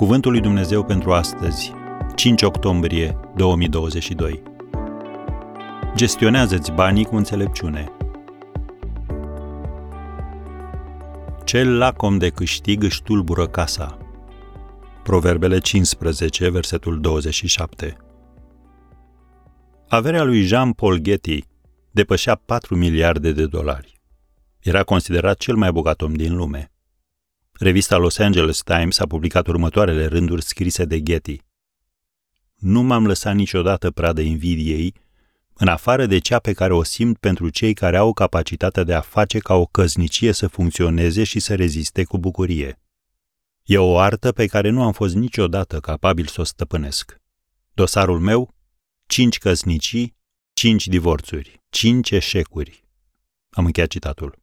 Cuvântul lui Dumnezeu pentru astăzi, 5 octombrie 2022. Gestionează-ți banii cu înțelepciune. Cel lacom de câștig își tulbură casa. Proverbele 15, versetul 27. Averea lui Jean-Paul Getty depășea 4 miliarde de dolari. Era considerat cel mai bogat om din lume. Revista Los Angeles Times a publicat următoarele rânduri scrise de Getty. Nu m-am lăsat niciodată pradă invidiei, în afară de cea pe care o simt pentru cei care au capacitatea de a face ca o căznicie să funcționeze și să reziste cu bucurie. E o artă pe care nu am fost niciodată capabil să o stăpânesc. Dosarul meu? Cinci căsnicii, cinci divorțuri, cinci eșecuri. Am încheiat citatul.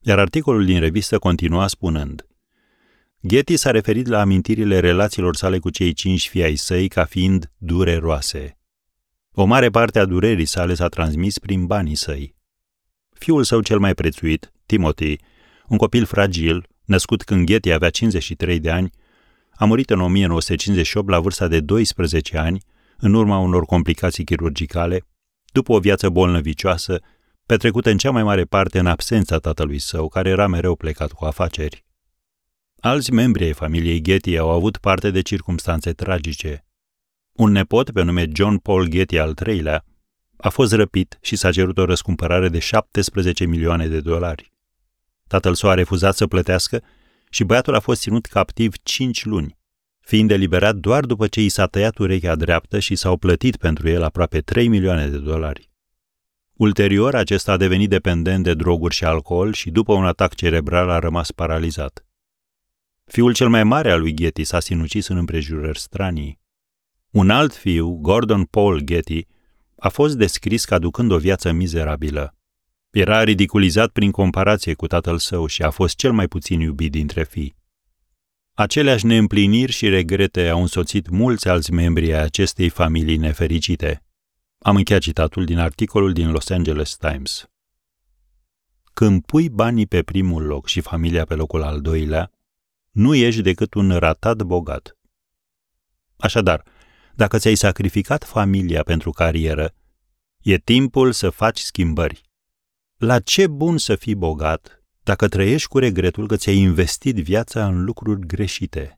Iar articolul din revistă continua spunând Getty s-a referit la amintirile relațiilor sale cu cei cinci fii ai săi ca fiind dureroase. O mare parte a durerii sale s-a transmis prin banii săi. Fiul său cel mai prețuit, Timothy, un copil fragil, născut când Getty avea 53 de ani, a murit în 1958 la vârsta de 12 ani, în urma unor complicații chirurgicale, după o viață bolnăvicioasă petrecută în cea mai mare parte în absența tatălui său, care era mereu plecat cu afaceri. Alți membri ai familiei Getty au avut parte de circumstanțe tragice. Un nepot pe nume John Paul Getty al III-lea a fost răpit și s-a cerut o răscumpărare de 17 milioane de dolari. Tatăl său a refuzat să plătească și băiatul a fost ținut captiv 5 luni, fiind eliberat doar după ce i s-a tăiat urechea dreaptă și s-au plătit pentru el aproape 3 milioane de dolari. Ulterior, acesta a devenit dependent de droguri și alcool și după un atac cerebral a rămas paralizat. Fiul cel mai mare al lui Getty s-a sinucis în împrejurări stranii. Un alt fiu, Gordon Paul Getty, a fost descris ca ducând o viață mizerabilă. Era ridiculizat prin comparație cu tatăl său și a fost cel mai puțin iubit dintre fii. Aceleași neîmpliniri și regrete au însoțit mulți alți membri ai acestei familii nefericite – am încheiat citatul din articolul din Los Angeles Times. Când pui banii pe primul loc și familia pe locul al doilea, nu ești decât un ratat bogat. Așadar, dacă ți-ai sacrificat familia pentru carieră, e timpul să faci schimbări. La ce bun să fii bogat dacă trăiești cu regretul că ți-ai investit viața în lucruri greșite?